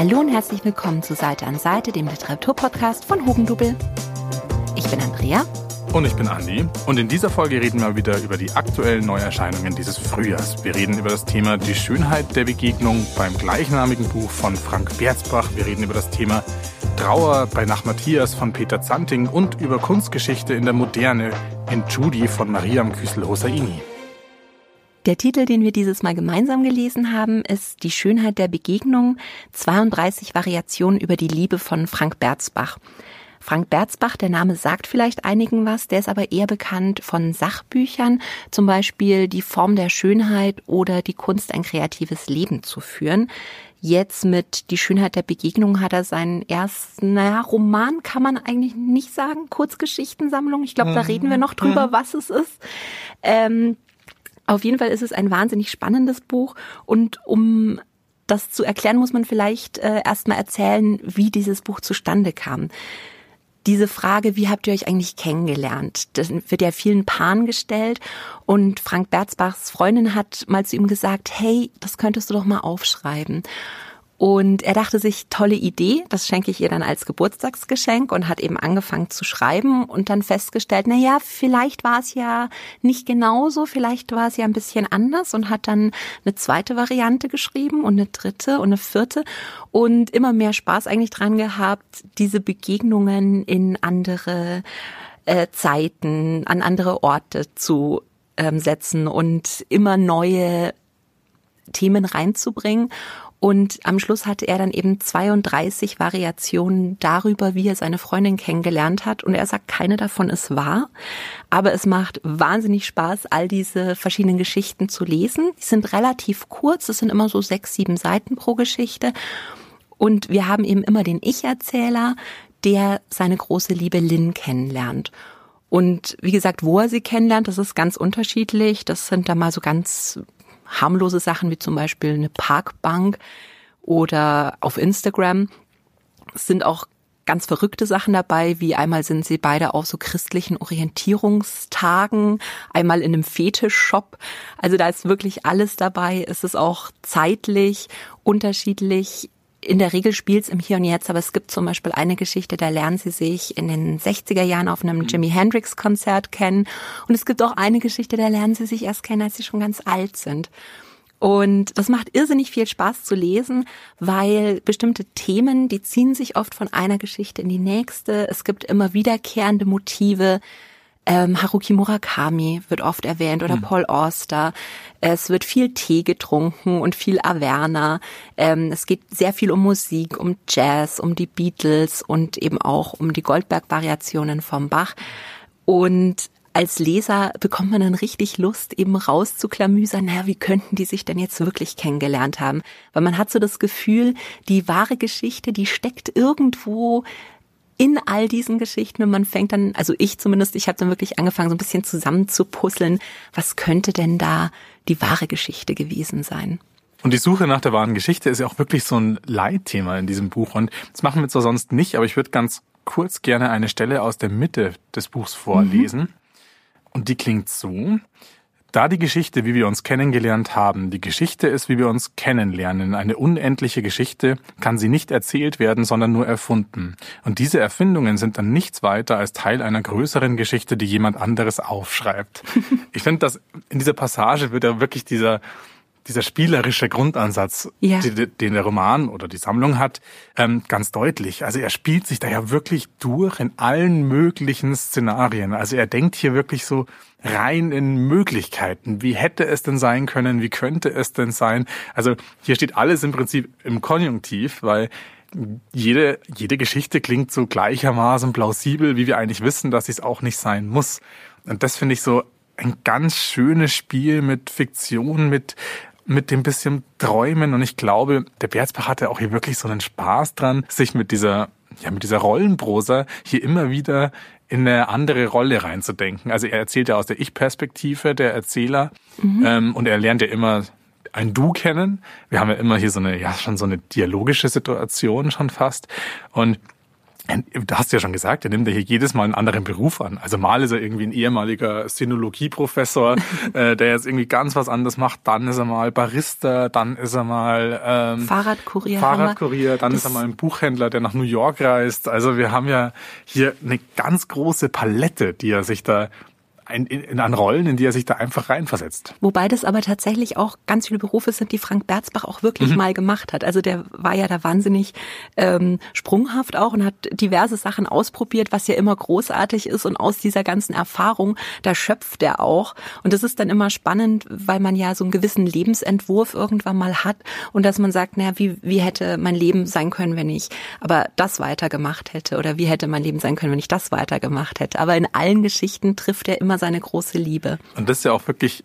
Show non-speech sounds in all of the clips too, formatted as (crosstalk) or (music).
Hallo und herzlich willkommen zu Seite an Seite, dem Literaturpodcast von Hugendubel. Ich bin Andrea. Und ich bin Andi. Und in dieser Folge reden wir wieder über die aktuellen Neuerscheinungen dieses Frühjahrs. Wir reden über das Thema Die Schönheit der Begegnung beim gleichnamigen Buch von Frank Berzbach. Wir reden über das Thema Trauer bei Nach Matthias von Peter Zanting und über Kunstgeschichte in der Moderne in Judy von Mariam Küssel-Hosseini. Der Titel, den wir dieses Mal gemeinsam gelesen haben, ist Die Schönheit der Begegnung, 32 Variationen über die Liebe von Frank Berzbach. Frank Berzbach, der Name sagt vielleicht einigen was, der ist aber eher bekannt von Sachbüchern, zum Beispiel Die Form der Schönheit oder Die Kunst, ein kreatives Leben zu führen. Jetzt mit Die Schönheit der Begegnung hat er seinen ersten, naja, Roman kann man eigentlich nicht sagen, Kurzgeschichtensammlung. Ich glaube, da reden wir noch drüber, mhm. was es ist. Ähm, auf jeden Fall ist es ein wahnsinnig spannendes Buch und um das zu erklären, muss man vielleicht äh, erstmal erzählen, wie dieses Buch zustande kam. Diese Frage, wie habt ihr euch eigentlich kennengelernt? Das wird ja vielen Paaren gestellt und Frank Berzbachs Freundin hat mal zu ihm gesagt, hey, das könntest du doch mal aufschreiben. Und er dachte sich, tolle Idee, das schenke ich ihr dann als Geburtstagsgeschenk und hat eben angefangen zu schreiben und dann festgestellt, na ja, vielleicht war es ja nicht genauso, vielleicht war es ja ein bisschen anders und hat dann eine zweite Variante geschrieben und eine dritte und eine vierte und immer mehr Spaß eigentlich dran gehabt, diese Begegnungen in andere äh, Zeiten, an andere Orte zu ähm, setzen und immer neue Themen reinzubringen. Und am Schluss hatte er dann eben 32 Variationen darüber, wie er seine Freundin kennengelernt hat. Und er sagt, keine davon ist wahr. Aber es macht wahnsinnig Spaß, all diese verschiedenen Geschichten zu lesen. Die sind relativ kurz. Es sind immer so sechs, sieben Seiten pro Geschichte. Und wir haben eben immer den Ich-Erzähler, der seine große Liebe Lynn kennenlernt. Und wie gesagt, wo er sie kennenlernt, das ist ganz unterschiedlich. Das sind da mal so ganz harmlose Sachen wie zum Beispiel eine Parkbank oder auf Instagram. Es sind auch ganz verrückte Sachen dabei, wie einmal sind sie beide auf so christlichen Orientierungstagen, einmal in einem Fetischshop. Also da ist wirklich alles dabei. Es ist auch zeitlich unterschiedlich in der Regel spielt's im Hier und Jetzt, aber es gibt zum Beispiel eine Geschichte, da lernen sie sich in den 60er Jahren auf einem Jimi Hendrix Konzert kennen. Und es gibt auch eine Geschichte, da lernen sie sich erst kennen, als sie schon ganz alt sind. Und das macht irrsinnig viel Spaß zu lesen, weil bestimmte Themen, die ziehen sich oft von einer Geschichte in die nächste. Es gibt immer wiederkehrende Motive. Ähm, Haruki Murakami wird oft erwähnt oder mhm. Paul Auster. Es wird viel Tee getrunken und viel Averna. Ähm, es geht sehr viel um Musik, um Jazz, um die Beatles und eben auch um die Goldberg-Variationen vom Bach. Und als Leser bekommt man dann richtig Lust, eben rauszuklamüsern, naja, wie könnten die sich denn jetzt wirklich kennengelernt haben? Weil man hat so das Gefühl, die wahre Geschichte, die steckt irgendwo in all diesen Geschichten und man fängt dann, also ich zumindest, ich habe dann wirklich angefangen, so ein bisschen zusammen zu puzzeln, was könnte denn da die wahre Geschichte gewesen sein. Und die Suche nach der wahren Geschichte ist ja auch wirklich so ein Leitthema in diesem Buch. Und das machen wir zwar sonst nicht, aber ich würde ganz kurz gerne eine Stelle aus der Mitte des Buchs vorlesen. Mhm. Und die klingt so. Da die Geschichte, wie wir uns kennengelernt haben, die Geschichte ist, wie wir uns kennenlernen, eine unendliche Geschichte, kann sie nicht erzählt werden, sondern nur erfunden. Und diese Erfindungen sind dann nichts weiter als Teil einer größeren Geschichte, die jemand anderes aufschreibt. (laughs) ich finde, dass in dieser Passage wird ja wirklich dieser dieser spielerische Grundansatz, ja. den der Roman oder die Sammlung hat, ähm, ganz deutlich. Also er spielt sich da ja wirklich durch in allen möglichen Szenarien. Also er denkt hier wirklich so rein in Möglichkeiten. Wie hätte es denn sein können? Wie könnte es denn sein? Also hier steht alles im Prinzip im Konjunktiv, weil jede, jede Geschichte klingt so gleichermaßen plausibel, wie wir eigentlich wissen, dass es auch nicht sein muss. Und das finde ich so ein ganz schönes Spiel mit Fiktion, mit mit dem bisschen Träumen und ich glaube, der Berzbach hatte auch hier wirklich so einen Spaß dran, sich mit dieser, ja, mit dieser Rollenprosa hier immer wieder in eine andere Rolle reinzudenken. Also er erzählt ja aus der Ich-Perspektive der Erzähler mhm. ähm, und er lernt ja immer ein Du kennen. Wir haben ja immer hier so eine, ja, schon so eine dialogische Situation schon fast und Du hast ja schon gesagt, er nimmt ja hier jedes Mal einen anderen Beruf an. Also mal ist er irgendwie ein ehemaliger Sinologieprofessor, (laughs) äh, der jetzt irgendwie ganz was anderes macht. Dann ist er mal Barista, dann ist er mal ähm, Fahrradkurier. Fahrradkurier, dann ist er mal ein Buchhändler, der nach New York reist. Also wir haben ja hier eine ganz große Palette, die er sich da in, in, an Rollen, in die er sich da einfach reinversetzt. Wobei das aber tatsächlich auch ganz viele Berufe sind, die Frank Berzbach auch wirklich mhm. mal gemacht hat. Also der war ja da wahnsinnig ähm, sprunghaft auch und hat diverse Sachen ausprobiert, was ja immer großartig ist. Und aus dieser ganzen Erfahrung, da schöpft er auch. Und das ist dann immer spannend, weil man ja so einen gewissen Lebensentwurf irgendwann mal hat und dass man sagt, naja, wie, wie hätte mein Leben sein können, wenn ich aber das weitergemacht hätte? Oder wie hätte mein Leben sein können, wenn ich das weitergemacht hätte? Aber in allen Geschichten trifft er immer seine große Liebe. Und das ist ja auch wirklich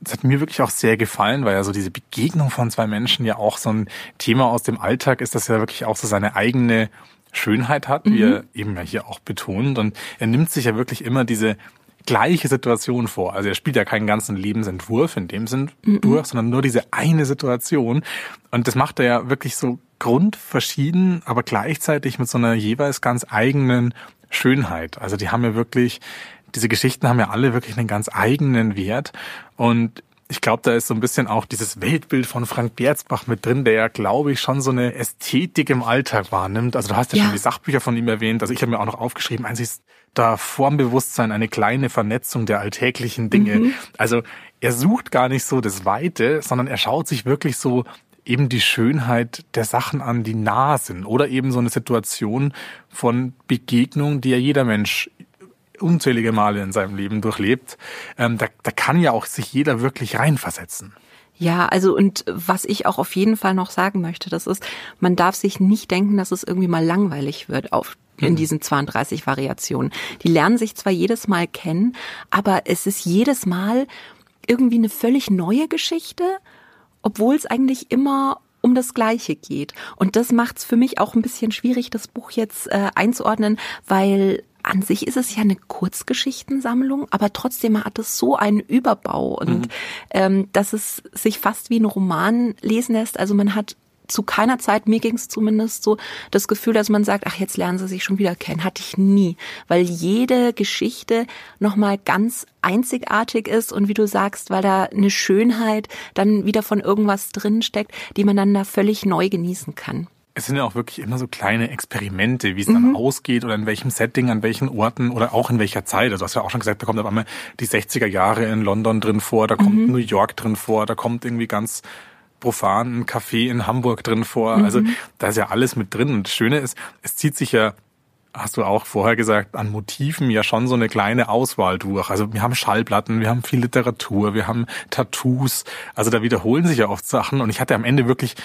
das hat mir wirklich auch sehr gefallen, weil ja so diese Begegnung von zwei Menschen ja auch so ein Thema aus dem Alltag ist, dass er wirklich auch so seine eigene Schönheit hat, mhm. wie er eben ja hier auch betont. Und er nimmt sich ja wirklich immer diese gleiche Situation vor. Also er spielt ja keinen ganzen Lebensentwurf in dem Sinn mhm. durch, sondern nur diese eine Situation. Und das macht er ja wirklich so grundverschieden, aber gleichzeitig mit so einer jeweils ganz eigenen Schönheit. Also die haben ja wirklich diese Geschichten haben ja alle wirklich einen ganz eigenen Wert. Und ich glaube, da ist so ein bisschen auch dieses Weltbild von Frank Berzbach mit drin, der ja, glaube ich, schon so eine Ästhetik im Alltag wahrnimmt. Also du hast ja, ja. schon die Sachbücher von ihm erwähnt. Also ich habe mir auch noch aufgeschrieben, eins ist da Formbewusstsein, eine kleine Vernetzung der alltäglichen Dinge. Mhm. Also er sucht gar nicht so das Weite, sondern er schaut sich wirklich so eben die Schönheit der Sachen an, die nah sind. Oder eben so eine Situation von Begegnung, die ja jeder Mensch unzählige Male in seinem Leben durchlebt, ähm, da, da kann ja auch sich jeder wirklich reinversetzen. Ja, also und was ich auch auf jeden Fall noch sagen möchte, das ist, man darf sich nicht denken, dass es irgendwie mal langweilig wird auf in mhm. diesen 32 Variationen. Die lernen sich zwar jedes Mal kennen, aber es ist jedes Mal irgendwie eine völlig neue Geschichte, obwohl es eigentlich immer um das Gleiche geht. Und das macht es für mich auch ein bisschen schwierig, das Buch jetzt äh, einzuordnen, weil an sich ist es ja eine Kurzgeschichtensammlung, aber trotzdem hat es so einen Überbau und mhm. ähm, dass es sich fast wie ein Roman lesen lässt. Also man hat zu keiner Zeit, mir ging es zumindest so, das Gefühl, dass man sagt, ach, jetzt lernen sie sich schon wieder kennen. Hatte ich nie. Weil jede Geschichte nochmal ganz einzigartig ist und wie du sagst, weil da eine Schönheit dann wieder von irgendwas drinsteckt, die man dann da völlig neu genießen kann es sind ja auch wirklich immer so kleine Experimente, wie es dann mhm. ausgeht oder in welchem Setting, an welchen Orten oder auch in welcher Zeit. Also du hast ja auch schon gesagt, da kommt auf einmal die 60er Jahre in London drin vor, da kommt mhm. New York drin vor, da kommt irgendwie ganz profan ein Café in Hamburg drin vor. Mhm. Also da ist ja alles mit drin. Und das Schöne ist, es zieht sich ja hast du auch vorher gesagt, an Motiven ja schon so eine kleine Auswahl durch. Also wir haben Schallplatten, wir haben viel Literatur, wir haben Tattoos. Also da wiederholen sich ja oft Sachen. Und ich hatte am Ende wirklich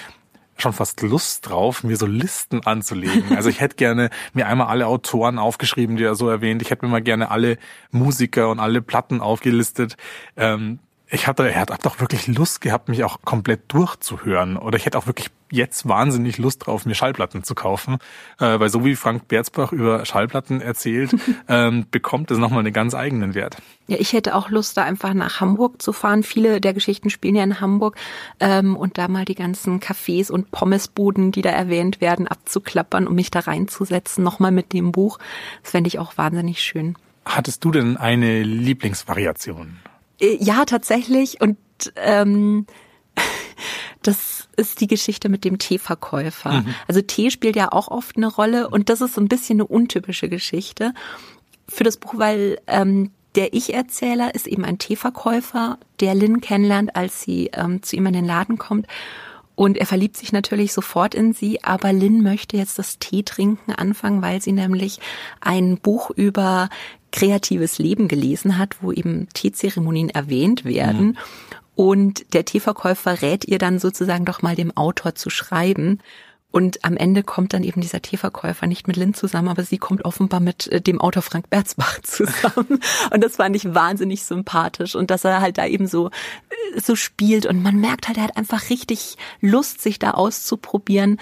schon fast Lust drauf, mir so Listen anzulegen. Also ich hätte gerne mir einmal alle Autoren aufgeschrieben, die er so erwähnt. Ich hätte mir mal gerne alle Musiker und alle Platten aufgelistet. Ähm, ich hatte, er hat doch wirklich Lust gehabt, mich auch komplett durchzuhören. Oder ich hätte auch wirklich jetzt wahnsinnig Lust drauf, mir Schallplatten zu kaufen. Äh, weil so wie Frank Berzbach über Schallplatten erzählt, (laughs) ähm, bekommt es nochmal einen ganz eigenen Wert. Ja, ich hätte auch Lust, da einfach nach Hamburg zu fahren. Viele der Geschichten spielen ja in Hamburg. Ähm, und da mal die ganzen Cafés und Pommesbuden, die da erwähnt werden, abzuklappern und mich da reinzusetzen, nochmal mit dem Buch. Das fände ich auch wahnsinnig schön. Hattest du denn eine Lieblingsvariation? Äh, ja, tatsächlich. Und ähm, (laughs) das ist die Geschichte mit dem Teeverkäufer. Mhm. Also Tee spielt ja auch oft eine Rolle und das ist so ein bisschen eine untypische Geschichte für das Buch, weil ähm, der Ich-Erzähler ist eben ein Teeverkäufer, der Lynn kennenlernt, als sie ähm, zu ihm in den Laden kommt. Und er verliebt sich natürlich sofort in sie, aber Lynn möchte jetzt das Teetrinken anfangen, weil sie nämlich ein Buch über kreatives Leben gelesen hat, wo eben Teezeremonien erwähnt werden. Mhm. Und der Teeverkäufer rät ihr dann sozusagen doch mal dem Autor zu schreiben. Und am Ende kommt dann eben dieser Teeverkäufer nicht mit Lynn zusammen, aber sie kommt offenbar mit äh, dem Autor Frank Berzbach (laughs) zusammen. Und das fand ich wahnsinnig sympathisch. Und dass er halt da eben so, äh, so spielt. Und man merkt halt, er hat einfach richtig Lust, sich da auszuprobieren,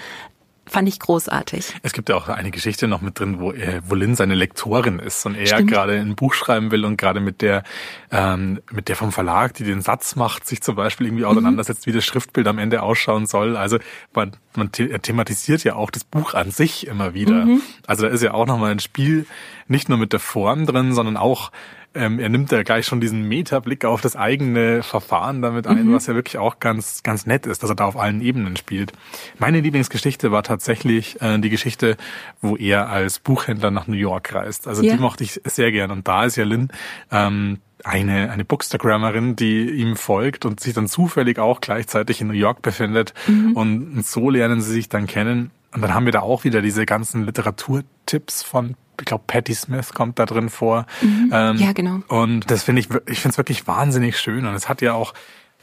fand ich großartig. Es gibt ja auch eine Geschichte noch mit drin, wo, er, wo Lynn seine Lektorin ist und er gerade ein Buch schreiben will und gerade mit der, ähm, mit der vom Verlag, die den Satz macht, sich zum Beispiel irgendwie mhm. auseinandersetzt, wie das Schriftbild am Ende ausschauen soll. Also man, man thematisiert ja auch das Buch an sich immer wieder. Mhm. Also da ist ja auch nochmal ein Spiel, nicht nur mit der Form drin, sondern auch ähm, er nimmt ja gleich schon diesen Metablick auf das eigene Verfahren damit ein, mhm. was ja wirklich auch ganz, ganz nett ist, dass er da auf allen Ebenen spielt. Meine Lieblingsgeschichte war tatsächlich äh, die Geschichte, wo er als Buchhändler nach New York reist. Also ja. die mochte ich sehr gern. Und da ist ja Lynn ähm, eine, eine Bookstagrammerin, die ihm folgt und sich dann zufällig auch gleichzeitig in New York befindet. Mhm. Und so lernen sie sich dann kennen. Und dann haben wir da auch wieder diese ganzen Literaturtipps von ich glaube, Patti Smith kommt da drin vor. Mhm. Ähm, ja, genau. Und das finde ich, ich finde es wirklich wahnsinnig schön. Und es hat ja auch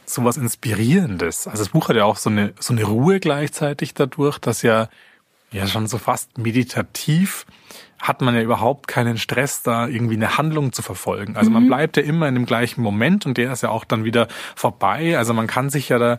so was Inspirierendes. Also das Buch hat ja auch so eine, so eine Ruhe gleichzeitig dadurch, dass ja, ja schon so fast meditativ hat man ja überhaupt keinen Stress, da irgendwie eine Handlung zu verfolgen. Also mhm. man bleibt ja immer in dem gleichen Moment und der ist ja auch dann wieder vorbei. Also man kann sich ja da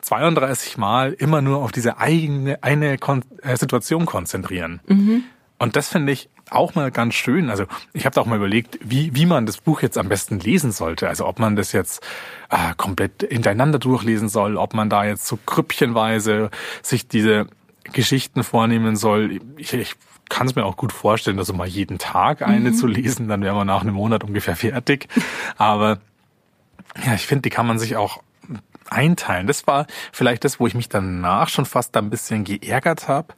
32 Mal immer nur auf diese eigene eine Kon äh, Situation konzentrieren. Mhm. Und das finde ich auch mal ganz schön. Also ich habe da auch mal überlegt, wie, wie man das Buch jetzt am besten lesen sollte. Also ob man das jetzt äh, komplett hintereinander durchlesen soll, ob man da jetzt so krüppchenweise sich diese Geschichten vornehmen soll. Ich, ich kann es mir auch gut vorstellen, also mal jeden Tag eine mhm. zu lesen, dann wäre man nach einem Monat ungefähr fertig. (laughs) Aber ja, ich finde, die kann man sich auch einteilen. Das war vielleicht das, wo ich mich danach schon fast ein bisschen geärgert habe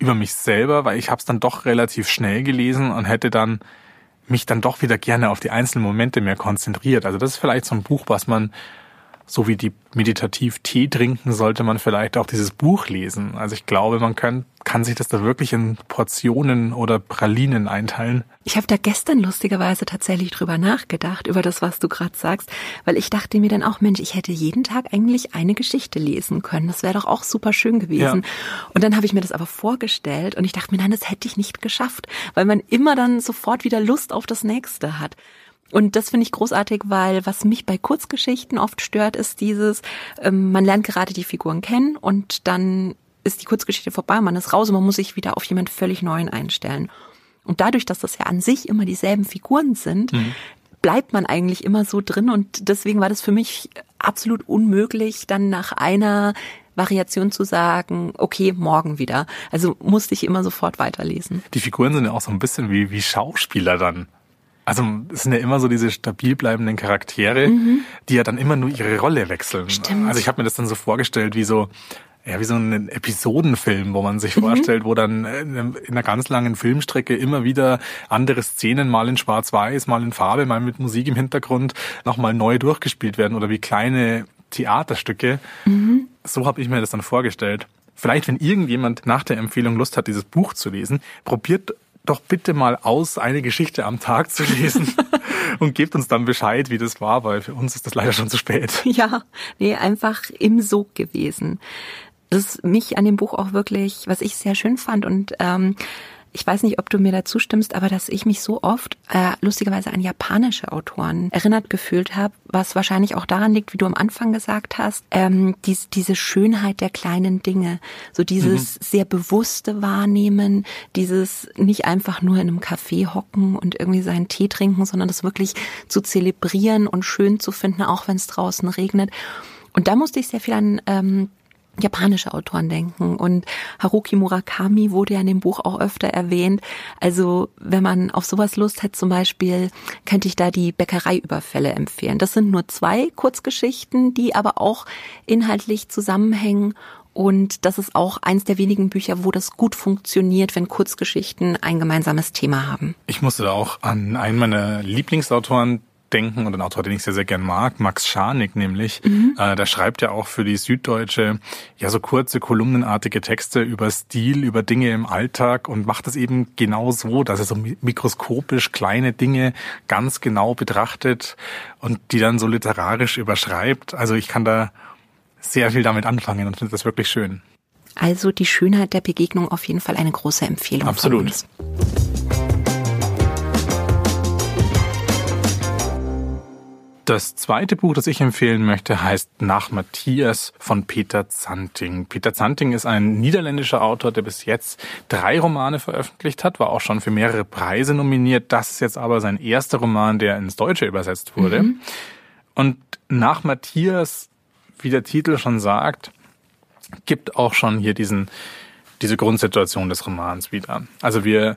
über mich selber, weil ich habe es dann doch relativ schnell gelesen und hätte dann mich dann doch wieder gerne auf die einzelnen Momente mehr konzentriert. Also das ist vielleicht so ein Buch, was man so wie die meditativ Tee trinken, sollte man vielleicht auch dieses Buch lesen. Also ich glaube, man kann, kann sich das da wirklich in Portionen oder Pralinen einteilen. Ich habe da gestern lustigerweise tatsächlich drüber nachgedacht, über das, was du gerade sagst, weil ich dachte mir dann auch, Mensch, ich hätte jeden Tag eigentlich eine Geschichte lesen können. Das wäre doch auch super schön gewesen. Ja. Und dann habe ich mir das aber vorgestellt und ich dachte mir, nein, das hätte ich nicht geschafft, weil man immer dann sofort wieder Lust auf das nächste hat. Und das finde ich großartig, weil was mich bei Kurzgeschichten oft stört, ist dieses, ähm, man lernt gerade die Figuren kennen und dann ist die Kurzgeschichte vorbei, man ist raus und man muss sich wieder auf jemand völlig neuen einstellen. Und dadurch, dass das ja an sich immer dieselben Figuren sind, mhm. bleibt man eigentlich immer so drin und deswegen war das für mich absolut unmöglich, dann nach einer Variation zu sagen, okay, morgen wieder. Also musste ich immer sofort weiterlesen. Die Figuren sind ja auch so ein bisschen wie, wie Schauspieler dann. Also es sind ja immer so diese stabil bleibenden Charaktere, mhm. die ja dann immer nur ihre Rolle wechseln. Stimmt. Also ich habe mir das dann so vorgestellt, wie so ja, wie so ein Episodenfilm, wo man sich mhm. vorstellt, wo dann in einer ganz langen Filmstrecke immer wieder andere Szenen, mal in Schwarz-Weiß, mal in Farbe, mal mit Musik im Hintergrund, nochmal neu durchgespielt werden oder wie kleine Theaterstücke. Mhm. So habe ich mir das dann vorgestellt. Vielleicht, wenn irgendjemand nach der Empfehlung Lust hat, dieses Buch zu lesen, probiert doch bitte mal aus, eine Geschichte am Tag zu lesen (laughs) und gebt uns dann Bescheid, wie das war, weil für uns ist das leider schon zu spät. (laughs) Ja, nee, einfach im Sog gewesen. Das ist mich an dem Buch auch wirklich, was ich sehr schön fand und ähm, ich weiß nicht, ob du mir dazu stimmst, aber dass ich mich so oft äh, lustigerweise an japanische Autoren erinnert gefühlt habe, was wahrscheinlich auch daran liegt, wie du am Anfang gesagt hast, ähm, dies, diese Schönheit der kleinen Dinge, so dieses mhm. sehr bewusste Wahrnehmen, dieses nicht einfach nur in einem Café hocken und irgendwie seinen Tee trinken, sondern das wirklich zu zelebrieren und schön zu finden, auch wenn es draußen regnet. Und da musste ich sehr viel an ähm, japanische Autoren denken. Und Haruki Murakami wurde ja in dem Buch auch öfter erwähnt. Also wenn man auf sowas Lust hat, zum Beispiel, könnte ich da die Bäckereiüberfälle empfehlen. Das sind nur zwei Kurzgeschichten, die aber auch inhaltlich zusammenhängen. Und das ist auch eins der wenigen Bücher, wo das gut funktioniert, wenn Kurzgeschichten ein gemeinsames Thema haben. Ich musste da auch an einen meiner Lieblingsautoren denken und ein Autor, den ich sehr, sehr gern mag, Max Scharnig nämlich. Mhm. Äh, der schreibt ja auch für die Süddeutsche ja so kurze kolumnenartige Texte über Stil, über Dinge im Alltag und macht es eben genau so, dass er so mikroskopisch kleine Dinge ganz genau betrachtet und die dann so literarisch überschreibt. Also ich kann da sehr viel damit anfangen und finde das wirklich schön. Also die Schönheit der Begegnung auf jeden Fall eine große Empfehlung. Absolut. Das zweite Buch, das ich empfehlen möchte, heißt Nach Matthias von Peter Zanting. Peter Zanting ist ein niederländischer Autor, der bis jetzt drei Romane veröffentlicht hat, war auch schon für mehrere Preise nominiert. Das ist jetzt aber sein erster Roman, der ins Deutsche übersetzt wurde. Mhm. Und Nach Matthias, wie der Titel schon sagt, gibt auch schon hier diesen, diese Grundsituation des Romans wieder. Also wir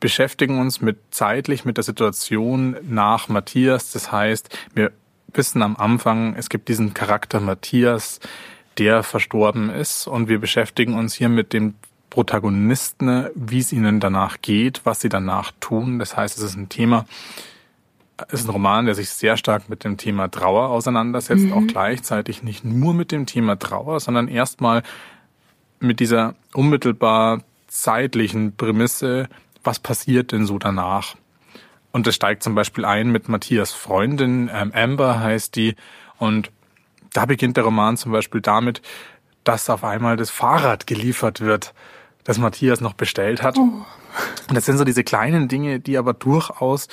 beschäftigen uns mit zeitlich mit der Situation nach Matthias. Das heißt, wir wissen am Anfang, es gibt diesen Charakter Matthias, der verstorben ist und wir beschäftigen uns hier mit dem Protagonisten, wie es ihnen danach geht, was sie danach tun. Das heißt, es ist ein Thema, es ist ein Roman, der sich sehr stark mit dem Thema Trauer auseinandersetzt, mhm. auch gleichzeitig nicht nur mit dem Thema Trauer, sondern erstmal mit dieser unmittelbar zeitlichen Prämisse, was passiert denn so danach? Und es steigt zum Beispiel ein mit Matthias Freundin, ähm, Amber heißt die, und da beginnt der Roman zum Beispiel damit, dass auf einmal das Fahrrad geliefert wird, das Matthias noch bestellt hat. Oh. Und das sind so diese kleinen Dinge, die aber durchaus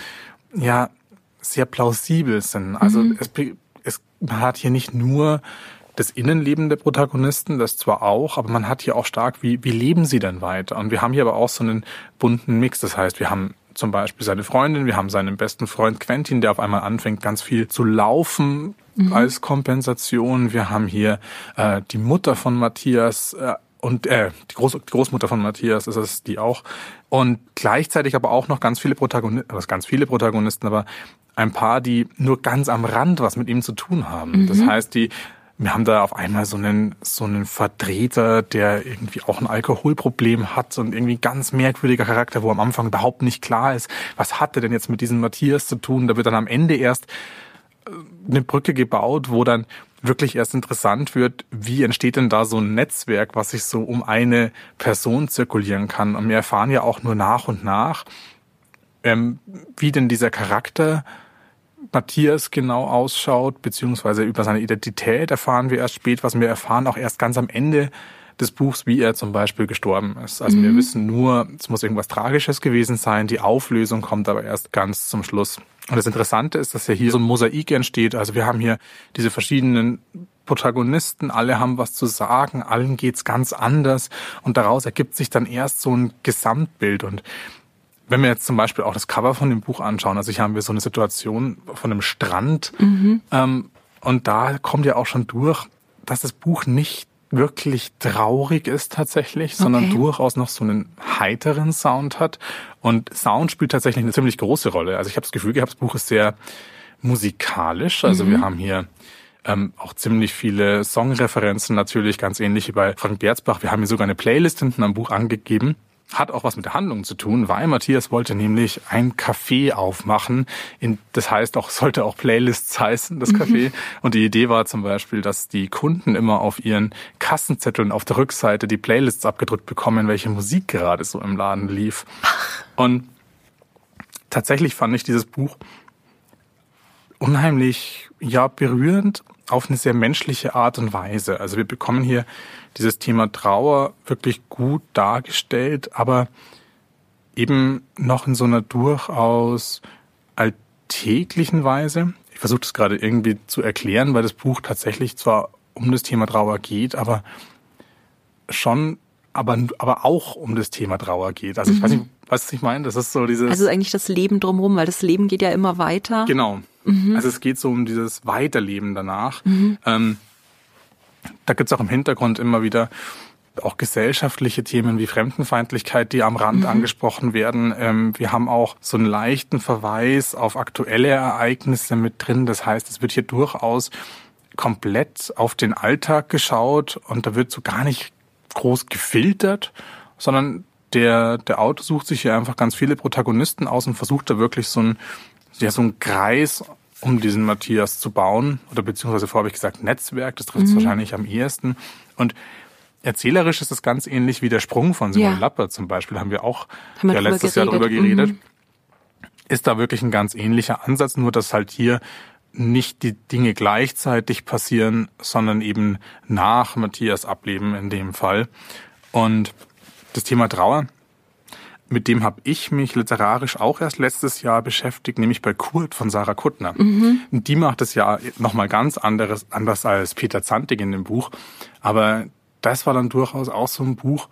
ja sehr plausibel sind. Also mhm. es, es, man hat hier nicht nur das Innenleben der Protagonisten, das zwar auch, aber man hat hier auch stark, wie, wie leben sie denn weiter? Und wir haben hier aber auch so einen bunten Mix. Das heißt, wir haben zum Beispiel seine Freundin, wir haben seinen besten Freund Quentin, der auf einmal anfängt, ganz viel zu laufen mhm. als Kompensation. Wir haben hier äh, die Mutter von Matthias, äh, und äh, die, Groß die Großmutter von Matthias ist es, die auch. Und gleichzeitig aber auch noch ganz viele Protagonisten, also ganz viele Protagonisten, aber ein paar, die nur ganz am Rand was mit ihm zu tun haben. Mhm. Das heißt, die wir haben da auf einmal so einen, so einen Vertreter, der irgendwie auch ein Alkoholproblem hat und irgendwie ganz merkwürdiger Charakter, wo am Anfang überhaupt nicht klar ist, was hat er denn jetzt mit diesem Matthias zu tun? Da wird dann am Ende erst äh, eine Brücke gebaut, wo dann wirklich erst interessant wird, wie entsteht denn da so ein Netzwerk, was sich so um eine Person zirkulieren kann. Und wir erfahren ja auch nur nach und nach, ähm, wie denn dieser Charakter Matthias genau ausschaut, beziehungsweise über seine Identität erfahren wir erst spät, was wir erfahren auch erst ganz am Ende des Buchs, wie er zum Beispiel gestorben ist. Also mhm. wir wissen nur, es muss irgendwas Tragisches gewesen sein, die Auflösung kommt aber erst ganz zum Schluss. Und das Interessante ist, dass ja hier so ein Mosaik entsteht. Also wir haben hier diese verschiedenen Protagonisten, alle haben was zu sagen, allen geht's ganz anders und daraus ergibt sich dann erst so ein Gesamtbild und wenn wir jetzt zum Beispiel auch das Cover von dem Buch anschauen, also hier haben wir so eine Situation von einem Strand mhm. ähm, und da kommt ja auch schon durch, dass das Buch nicht wirklich traurig ist tatsächlich, okay. sondern durchaus noch so einen heiteren Sound hat. Und Sound spielt tatsächlich eine ziemlich große Rolle. Also ich habe das Gefühl gehabt, das Buch ist sehr musikalisch. Also mhm. wir haben hier ähm, auch ziemlich viele Songreferenzen natürlich, ganz ähnlich wie bei Frank Berzbach. Wir haben hier sogar eine Playlist hinten am Buch angegeben. Hat auch was mit der Handlung zu tun, weil Matthias wollte nämlich ein Café aufmachen. In, das heißt auch, sollte auch Playlists heißen, das Café. Mhm. Und die Idee war zum Beispiel, dass die Kunden immer auf ihren Kassenzetteln auf der Rückseite die Playlists abgedrückt bekommen, welche Musik gerade so im Laden lief. Und tatsächlich fand ich dieses Buch unheimlich, ja, berührend auf eine sehr menschliche Art und Weise. Also wir bekommen hier dieses Thema Trauer wirklich gut dargestellt, aber eben noch in so einer durchaus alltäglichen Weise. Ich versuche das gerade irgendwie zu erklären, weil das Buch tatsächlich zwar um das Thema Trauer geht, aber schon, aber, aber auch um das Thema Trauer geht. Also ich weiß nicht, mhm. was ich meine. Das ist so dieses. Also eigentlich das Leben drumherum, weil das Leben geht ja immer weiter. Genau. Mhm. Also es geht so um dieses Weiterleben danach. Mhm. Ähm, da gibt's auch im Hintergrund immer wieder auch gesellschaftliche Themen wie Fremdenfeindlichkeit, die am Rand mhm. angesprochen werden. Ähm, wir haben auch so einen leichten Verweis auf aktuelle Ereignisse mit drin. Das heißt, es wird hier durchaus komplett auf den Alltag geschaut und da wird so gar nicht groß gefiltert, sondern der, der Autor sucht sich hier einfach ganz viele Protagonisten aus und versucht da wirklich so ein, ja, so ein Kreis um diesen Matthias zu bauen, oder beziehungsweise vorher habe ich gesagt Netzwerk, das trifft es mhm. wahrscheinlich am ehesten. Und erzählerisch ist es ganz ähnlich wie der Sprung von Simon ja. Lapper zum Beispiel, haben wir auch haben ja letztes geredet. Jahr darüber geredet. Mhm. Ist da wirklich ein ganz ähnlicher Ansatz, nur dass halt hier nicht die Dinge gleichzeitig passieren, sondern eben nach Matthias Ableben in dem Fall. Und das Thema Trauer mit dem habe ich mich literarisch auch erst letztes Jahr beschäftigt, nämlich bei Kurt von Sarah Kuttner. Mhm. Die macht es ja nochmal ganz anderes, anders als Peter Zantig in dem Buch. Aber das war dann durchaus auch so ein Buch,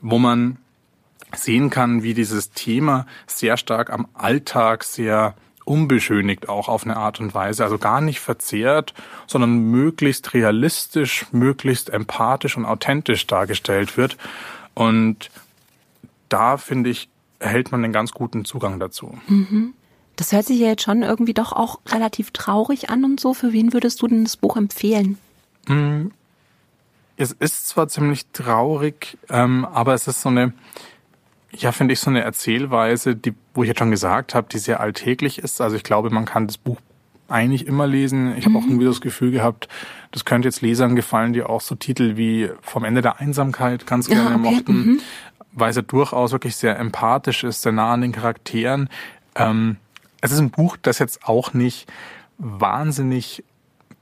wo man sehen kann, wie dieses Thema sehr stark am Alltag sehr unbeschönigt auch auf eine Art und Weise, also gar nicht verzehrt, sondern möglichst realistisch, möglichst empathisch und authentisch dargestellt wird. Und da finde ich, erhält man einen ganz guten Zugang dazu. Mhm. Das hört sich ja jetzt schon irgendwie doch auch relativ traurig an und so. Für wen würdest du denn das Buch empfehlen? Mm, es ist zwar ziemlich traurig, ähm, aber es ist so eine, ja, finde ich, so eine Erzählweise, die, wo ich jetzt schon gesagt habe, die sehr alltäglich ist. Also ich glaube, man kann das Buch eigentlich immer lesen. Ich habe auch mhm. irgendwie das Gefühl gehabt, das könnte jetzt Lesern gefallen, die auch so Titel wie Vom Ende der Einsamkeit ganz gerne ja, okay. mochten. Mhm weil es ja durchaus wirklich sehr empathisch ist, sehr nah an den Charakteren. Ähm, es ist ein Buch, das jetzt auch nicht wahnsinnig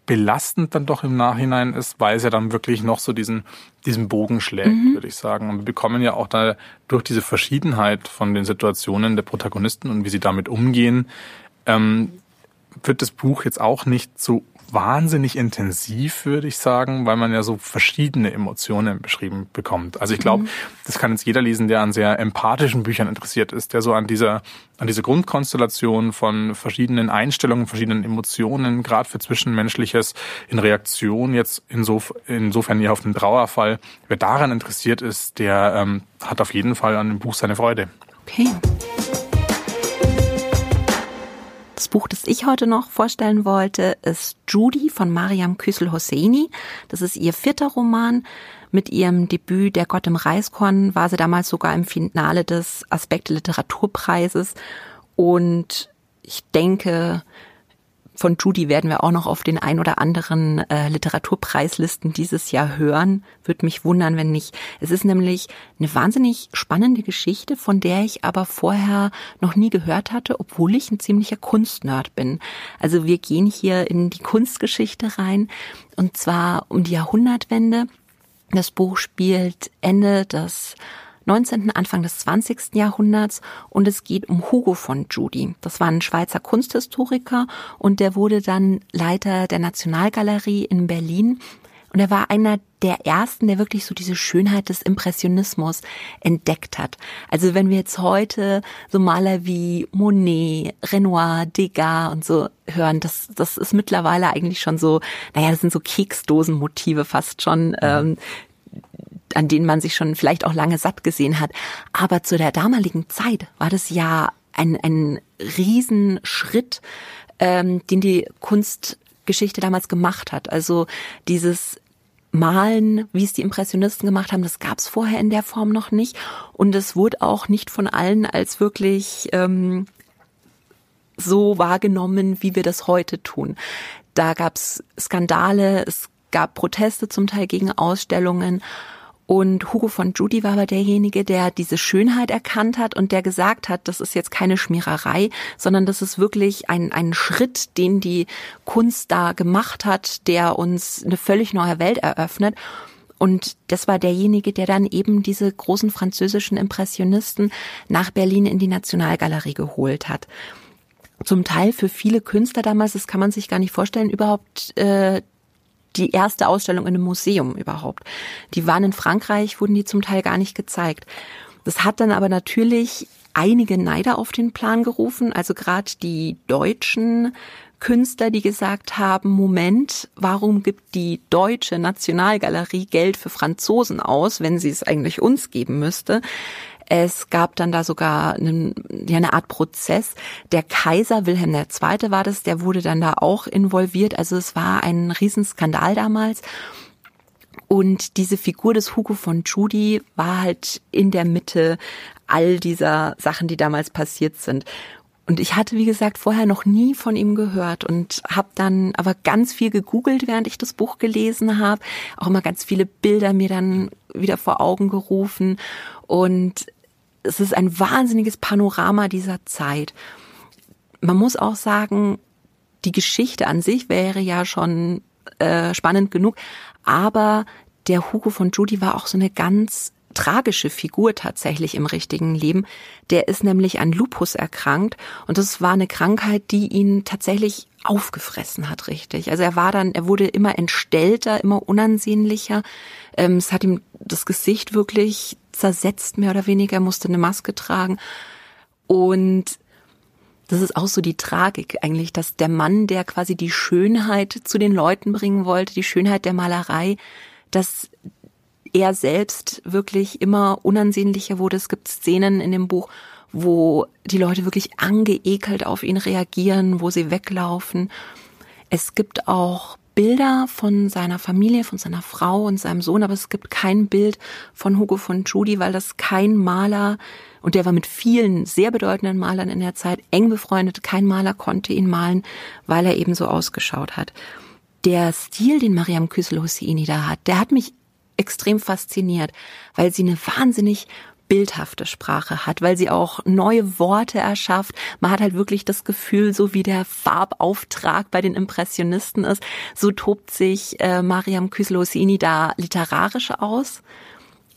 belastend dann doch im Nachhinein ist, weil es ja dann wirklich noch so diesen, diesen Bogen schlägt, mhm. würde ich sagen. Und wir bekommen ja auch da durch diese Verschiedenheit von den Situationen der Protagonisten und wie sie damit umgehen, ähm, wird das Buch jetzt auch nicht so wahnsinnig intensiv, würde ich sagen, weil man ja so verschiedene Emotionen beschrieben bekommt. Also ich glaube, mhm. das kann jetzt jeder lesen, der an sehr empathischen Büchern interessiert ist, der so an dieser, an diese Grundkonstellation von verschiedenen Einstellungen, verschiedenen Emotionen, gerade für Zwischenmenschliches in Reaktion jetzt insof insofern hier auf den Trauerfall, wer daran interessiert ist, der ähm, hat auf jeden Fall an dem Buch seine Freude. Okay. Das Buch, das ich heute noch vorstellen wollte, ist Judy von Mariam Küssel-Hosseini. Das ist ihr vierter Roman. Mit ihrem Debüt Der Gott im Reiskorn war sie damals sogar im Finale des Aspekte Literaturpreises. Und ich denke, von Judy werden wir auch noch auf den ein oder anderen äh, Literaturpreislisten dieses Jahr hören. Würde mich wundern, wenn nicht. Es ist nämlich eine wahnsinnig spannende Geschichte, von der ich aber vorher noch nie gehört hatte, obwohl ich ein ziemlicher Kunstnerd bin. Also wir gehen hier in die Kunstgeschichte rein und zwar um die Jahrhundertwende. Das Buch spielt Ende des 19., Anfang des 20. Jahrhunderts und es geht um Hugo von Judy. Das war ein Schweizer Kunsthistoriker und der wurde dann Leiter der Nationalgalerie in Berlin und er war einer der ersten, der wirklich so diese Schönheit des Impressionismus entdeckt hat. Also wenn wir jetzt heute so Maler wie Monet, Renoir, Degas und so hören, das, das ist mittlerweile eigentlich schon so, naja, das sind so Keksdosenmotive fast schon, ähm, an denen man sich schon vielleicht auch lange satt gesehen hat. Aber zu der damaligen Zeit war das ja ein, ein Riesenschritt, ähm, den die Kunstgeschichte damals gemacht hat. Also dieses Malen, wie es die Impressionisten gemacht haben, das gab es vorher in der Form noch nicht. Und es wurde auch nicht von allen als wirklich ähm, so wahrgenommen, wie wir das heute tun. Da gab es Skandale, es gab Proteste zum Teil gegen Ausstellungen. Und Hugo von Judy war aber derjenige, der diese Schönheit erkannt hat und der gesagt hat, das ist jetzt keine Schmiererei, sondern das ist wirklich ein, ein Schritt, den die Kunst da gemacht hat, der uns eine völlig neue Welt eröffnet. Und das war derjenige, der dann eben diese großen französischen Impressionisten nach Berlin in die Nationalgalerie geholt hat. Zum Teil für viele Künstler damals, das kann man sich gar nicht vorstellen, überhaupt äh, die erste Ausstellung in einem Museum überhaupt. Die waren in Frankreich, wurden die zum Teil gar nicht gezeigt. Das hat dann aber natürlich einige Neider auf den Plan gerufen, also gerade die deutschen Künstler, die gesagt haben, Moment, warum gibt die deutsche Nationalgalerie Geld für Franzosen aus, wenn sie es eigentlich uns geben müsste? Es gab dann da sogar einen, eine Art Prozess. Der Kaiser Wilhelm II. war das, der wurde dann da auch involviert. Also es war ein Riesenskandal damals. Und diese Figur des Hugo von Judy war halt in der Mitte all dieser Sachen, die damals passiert sind. Und ich hatte, wie gesagt, vorher noch nie von ihm gehört und habe dann aber ganz viel gegoogelt, während ich das Buch gelesen habe. Auch immer ganz viele Bilder mir dann wieder vor Augen gerufen. Und es ist ein wahnsinniges Panorama dieser Zeit. Man muss auch sagen, die Geschichte an sich wäre ja schon äh, spannend genug, aber der Hugo von Judy war auch so eine ganz tragische Figur tatsächlich im richtigen Leben. Der ist nämlich an Lupus erkrankt und das war eine Krankheit, die ihn tatsächlich aufgefressen hat, richtig. Also er war dann, er wurde immer entstellter, immer unansehnlicher. Ähm, es hat ihm das Gesicht wirklich zersetzt, mehr oder weniger. Er musste eine Maske tragen. Und das ist auch so die Tragik eigentlich, dass der Mann, der quasi die Schönheit zu den Leuten bringen wollte, die Schönheit der Malerei, dass er selbst wirklich immer unansehnlicher wurde. Es gibt Szenen in dem Buch, wo die Leute wirklich angeekelt auf ihn reagieren, wo sie weglaufen. Es gibt auch Bilder von seiner Familie, von seiner Frau und seinem Sohn, aber es gibt kein Bild von Hugo von Judy, weil das kein Maler, und der war mit vielen sehr bedeutenden Malern in der Zeit eng befreundet, kein Maler konnte ihn malen, weil er eben so ausgeschaut hat. Der Stil, den Mariam Küssel-Husseini da hat, der hat mich extrem fasziniert, weil sie eine wahnsinnig bildhafte Sprache hat, weil sie auch neue Worte erschafft. Man hat halt wirklich das Gefühl, so wie der Farbauftrag bei den Impressionisten ist, so tobt sich äh, Mariam Küslosini da literarisch aus.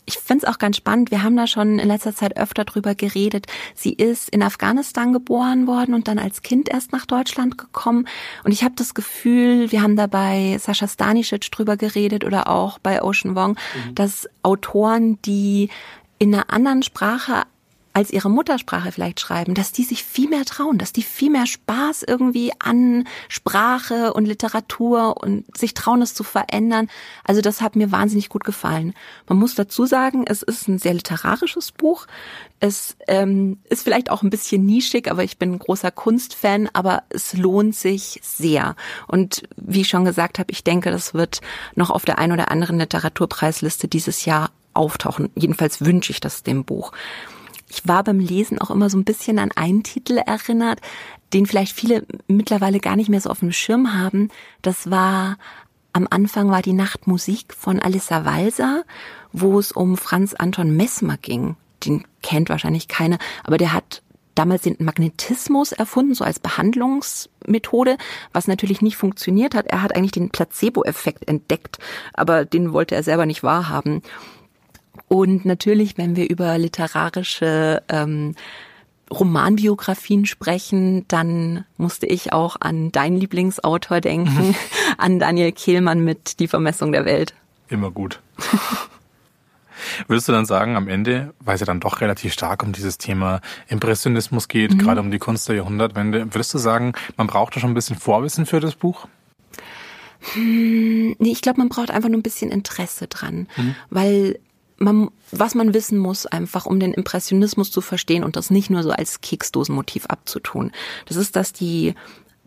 Ich finde es auch ganz spannend. Wir haben da schon in letzter Zeit öfter drüber geredet. Sie ist in Afghanistan geboren worden und dann als Kind erst nach Deutschland gekommen. Und ich habe das Gefühl, wir haben da bei Sascha Stanisic drüber geredet oder auch bei Ocean Wong, mhm. dass Autoren, die in einer anderen Sprache als ihre Muttersprache vielleicht schreiben, dass die sich viel mehr trauen, dass die viel mehr Spaß irgendwie an Sprache und Literatur und sich trauen, es zu verändern. Also das hat mir wahnsinnig gut gefallen. Man muss dazu sagen, es ist ein sehr literarisches Buch. Es ähm, ist vielleicht auch ein bisschen nischig, aber ich bin ein großer Kunstfan, aber es lohnt sich sehr. Und wie ich schon gesagt habe, ich denke, das wird noch auf der ein oder anderen Literaturpreisliste dieses Jahr auftauchen. Jedenfalls wünsche ich das dem Buch. Ich war beim Lesen auch immer so ein bisschen an einen Titel erinnert, den vielleicht viele mittlerweile gar nicht mehr so auf dem Schirm haben. Das war am Anfang war die Nachtmusik von Alissa Walser, wo es um Franz Anton Messmer ging. Den kennt wahrscheinlich keiner, aber der hat damals den Magnetismus erfunden, so als Behandlungsmethode, was natürlich nicht funktioniert hat. Er hat eigentlich den Placebo-Effekt entdeckt, aber den wollte er selber nicht wahrhaben. Und natürlich, wenn wir über literarische ähm, Romanbiografien sprechen, dann musste ich auch an deinen Lieblingsautor denken, mhm. (laughs) an Daniel Kehlmann mit Die Vermessung der Welt. Immer gut. Würdest du dann sagen, am Ende, weil es ja dann doch relativ stark um dieses Thema Impressionismus geht, mhm. gerade um die Kunst der Jahrhundertwende, würdest du sagen, man braucht da schon ein bisschen Vorwissen für das Buch? Hm, nee, ich glaube, man braucht einfach nur ein bisschen Interesse dran, mhm. weil man, was man wissen muss, einfach um den Impressionismus zu verstehen und das nicht nur so als Keksdosenmotiv abzutun. Das ist, dass die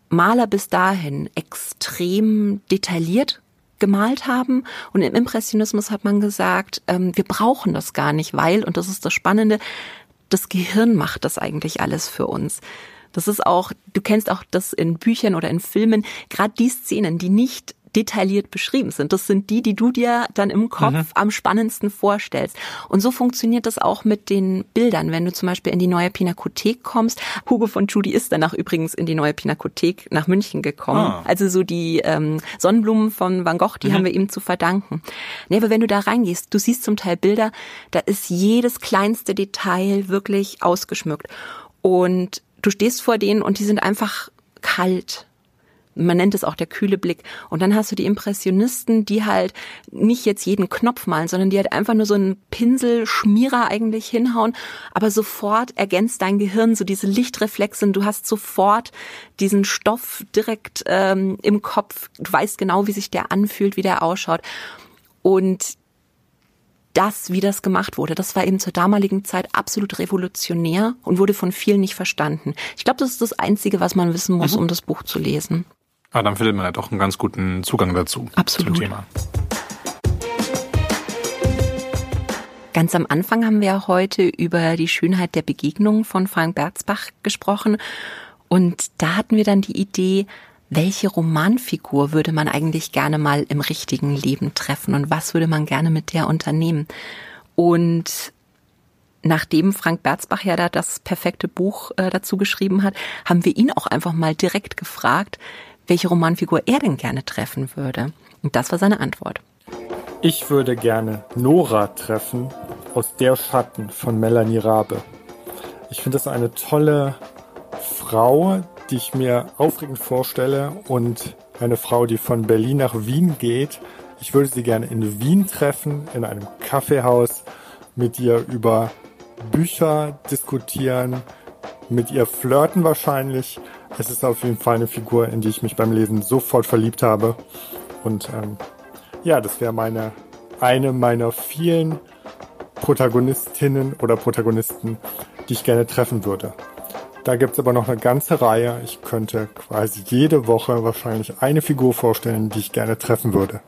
Maler bis dahin extrem detailliert gemalt haben. Und im Impressionismus hat man gesagt, ähm, wir brauchen das gar nicht, weil, und das ist das Spannende, das Gehirn macht das eigentlich alles für uns. Das ist auch, du kennst auch das in Büchern oder in Filmen, gerade die Szenen, die nicht detailliert beschrieben sind. Das sind die, die du dir dann im Kopf mhm. am spannendsten vorstellst. Und so funktioniert das auch mit den Bildern. Wenn du zum Beispiel in die neue Pinakothek kommst, Hugo von Judy ist danach übrigens in die neue Pinakothek nach München gekommen. Ah. Also so die ähm, Sonnenblumen von Van Gogh, die mhm. haben wir ihm zu verdanken. Nee, aber wenn du da reingehst, du siehst zum Teil Bilder, da ist jedes kleinste Detail wirklich ausgeschmückt. Und du stehst vor denen und die sind einfach kalt man nennt es auch der kühle Blick. Und dann hast du die Impressionisten, die halt nicht jetzt jeden Knopf malen, sondern die halt einfach nur so einen Pinselschmierer eigentlich hinhauen, aber sofort ergänzt dein Gehirn so diese Lichtreflexe und du hast sofort diesen Stoff direkt ähm, im Kopf. Du weißt genau, wie sich der anfühlt, wie der ausschaut. Und das, wie das gemacht wurde, das war eben zur damaligen Zeit absolut revolutionär und wurde von vielen nicht verstanden. Ich glaube, das ist das Einzige, was man wissen muss, mhm. um das Buch zu lesen. Aber dann findet man ja doch einen ganz guten Zugang dazu. Absolut. Zum Thema. Ganz am Anfang haben wir heute über die Schönheit der Begegnung von Frank Berzbach gesprochen. Und da hatten wir dann die Idee, welche Romanfigur würde man eigentlich gerne mal im richtigen Leben treffen und was würde man gerne mit der unternehmen? Und nachdem Frank Berzbach ja da das perfekte Buch äh, dazu geschrieben hat, haben wir ihn auch einfach mal direkt gefragt, welche Romanfigur er denn gerne treffen würde. Und das war seine Antwort. Ich würde gerne Nora treffen, aus Der Schatten von Melanie Rabe. Ich finde das eine tolle Frau, die ich mir aufregend vorstelle und eine Frau, die von Berlin nach Wien geht. Ich würde sie gerne in Wien treffen, in einem Kaffeehaus, mit ihr über Bücher diskutieren, mit ihr flirten wahrscheinlich. Es ist auf jeden Fall eine Figur, in die ich mich beim Lesen sofort verliebt habe. Und ähm, ja, das wäre meine eine meiner vielen Protagonistinnen oder Protagonisten, die ich gerne treffen würde. Da gibt es aber noch eine ganze Reihe. Ich könnte quasi jede Woche wahrscheinlich eine Figur vorstellen, die ich gerne treffen würde.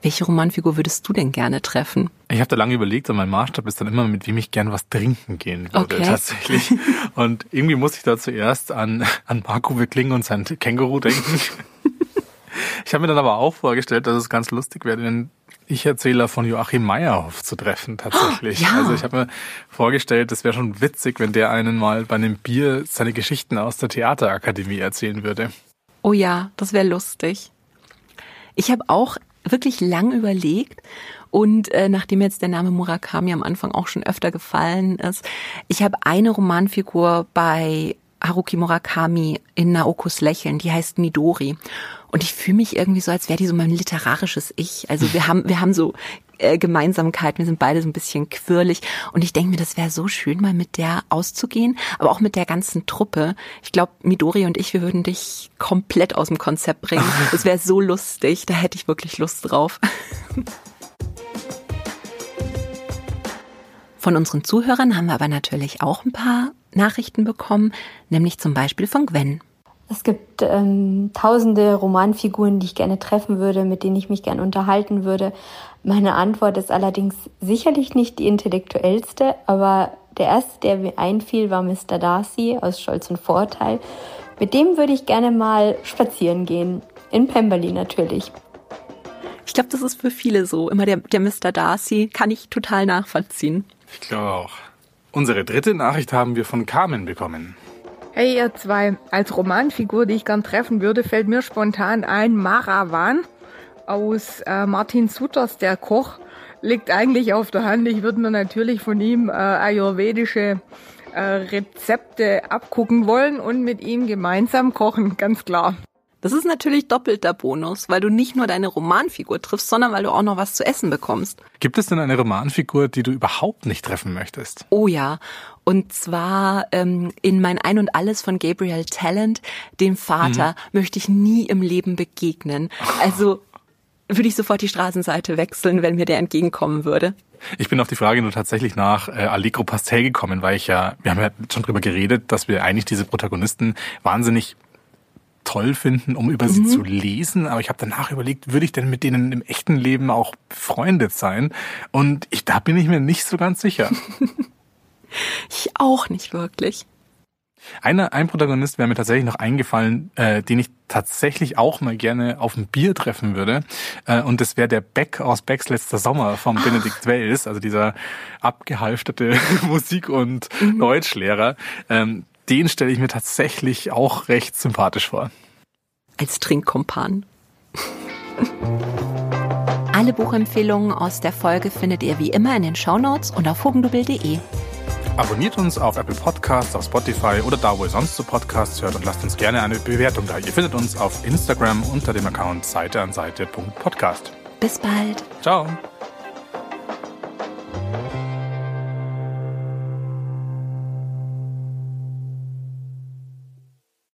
Welche Romanfigur würdest du denn gerne treffen? Ich habe da lange überlegt und mein Maßstab ist dann immer, mit wem ich gerne was trinken gehen würde okay. tatsächlich. (laughs) Und irgendwie muss ich da zuerst an, an Marco Wickling und sein Känguru denken. (laughs) Ich habe mir dann aber auch vorgestellt, dass es ganz lustig wäre, den Ich-Erzähler von Joachim Meyerhoff zu treffen tatsächlich. Ja. Also ich habe mir vorgestellt, es wäre schon witzig, wenn der einen mal bei einem Bier seine Geschichten aus der Theaterakademie erzählen würde. Oh ja, das wäre lustig. Ich habe auch wirklich lang überlegt und äh, nachdem jetzt der Name Murakami am Anfang auch schon öfter gefallen ist, ich habe eine Romanfigur bei Haruki Murakami in Naokos Lächeln, die heißt Midori. Und ich fühle mich irgendwie so, als wäre die so mein literarisches Ich. Also wir haben, wir haben so äh, Gemeinsamkeiten, wir sind beide so ein bisschen quirlig. Und ich denke mir, das wäre so schön, mal mit der auszugehen, aber auch mit der ganzen Truppe. Ich glaube, Midori und ich, wir würden dich komplett aus dem Konzept bringen. (laughs) Das wäre so lustig, da hätte ich wirklich Lust drauf. (laughs) Von unseren Zuhörern haben wir aber natürlich auch ein paar Nachrichten bekommen, nämlich zum Beispiel von Gwen. Es gibt ähm, tausende Romanfiguren, die ich gerne treffen würde, mit denen ich mich gerne unterhalten würde. Meine Antwort ist allerdings sicherlich nicht die intellektuellste, aber der erste, der mir einfiel, war Mr. Darcy aus Stolz und Vorteil. Mit dem würde ich gerne mal spazieren gehen. In Pemberley natürlich. Ich glaube, das ist für viele so. Immer der, der Mr. Darcy kann ich total nachvollziehen. Ich glaube auch. Unsere dritte Nachricht haben wir von Carmen bekommen. Hey ihr zwei, als Romanfigur, die ich gern treffen würde, fällt mir spontan ein Marawan aus äh, Martin Suters, der Koch. Liegt eigentlich auf der Hand. Ich würde mir natürlich von ihm äh, ayurvedische äh, Rezepte abgucken wollen und mit ihm gemeinsam kochen, ganz klar. Das ist natürlich doppelter Bonus, weil du nicht nur deine Romanfigur triffst, sondern weil du auch noch was zu essen bekommst. Gibt es denn eine Romanfigur, die du überhaupt nicht treffen möchtest? Oh ja. Und zwar ähm, in Mein Ein und Alles von Gabriel Talent, dem Vater, mhm. möchte ich nie im Leben begegnen. Also würde ich sofort die Straßenseite wechseln, wenn mir der entgegenkommen würde. Ich bin auf die Frage nur tatsächlich nach äh, Allegro Pastel gekommen, weil ich ja, wir haben ja schon drüber geredet, dass wir eigentlich diese Protagonisten wahnsinnig toll finden, um über sie mhm. zu lesen. Aber ich habe danach überlegt, würde ich denn mit denen im echten Leben auch befreundet sein? Und ich, da bin ich mir nicht so ganz sicher. (laughs) ich auch nicht wirklich. Einer, ein Protagonist wäre mir tatsächlich noch eingefallen, äh, den ich tatsächlich auch mal gerne auf ein Bier treffen würde. Äh, und das wäre der Beck aus Becks letzter Sommer vom Ach. Benedikt Wells, also dieser abgehalfterte (laughs) Musik- und mhm. Deutschlehrer. Ähm, den stelle ich mir tatsächlich auch recht sympathisch vor. Als Trinkkompan. Alle Buchempfehlungen aus der Folge findet ihr wie immer in den Shownotes und auf hugendubel.de. Abonniert uns auf Apple Podcasts, auf Spotify oder da, wo ihr sonst so Podcasts hört und lasst uns gerne eine Bewertung da. Ihr findet uns auf Instagram unter dem Account Seite an Seite.podcast. Bis bald. Ciao.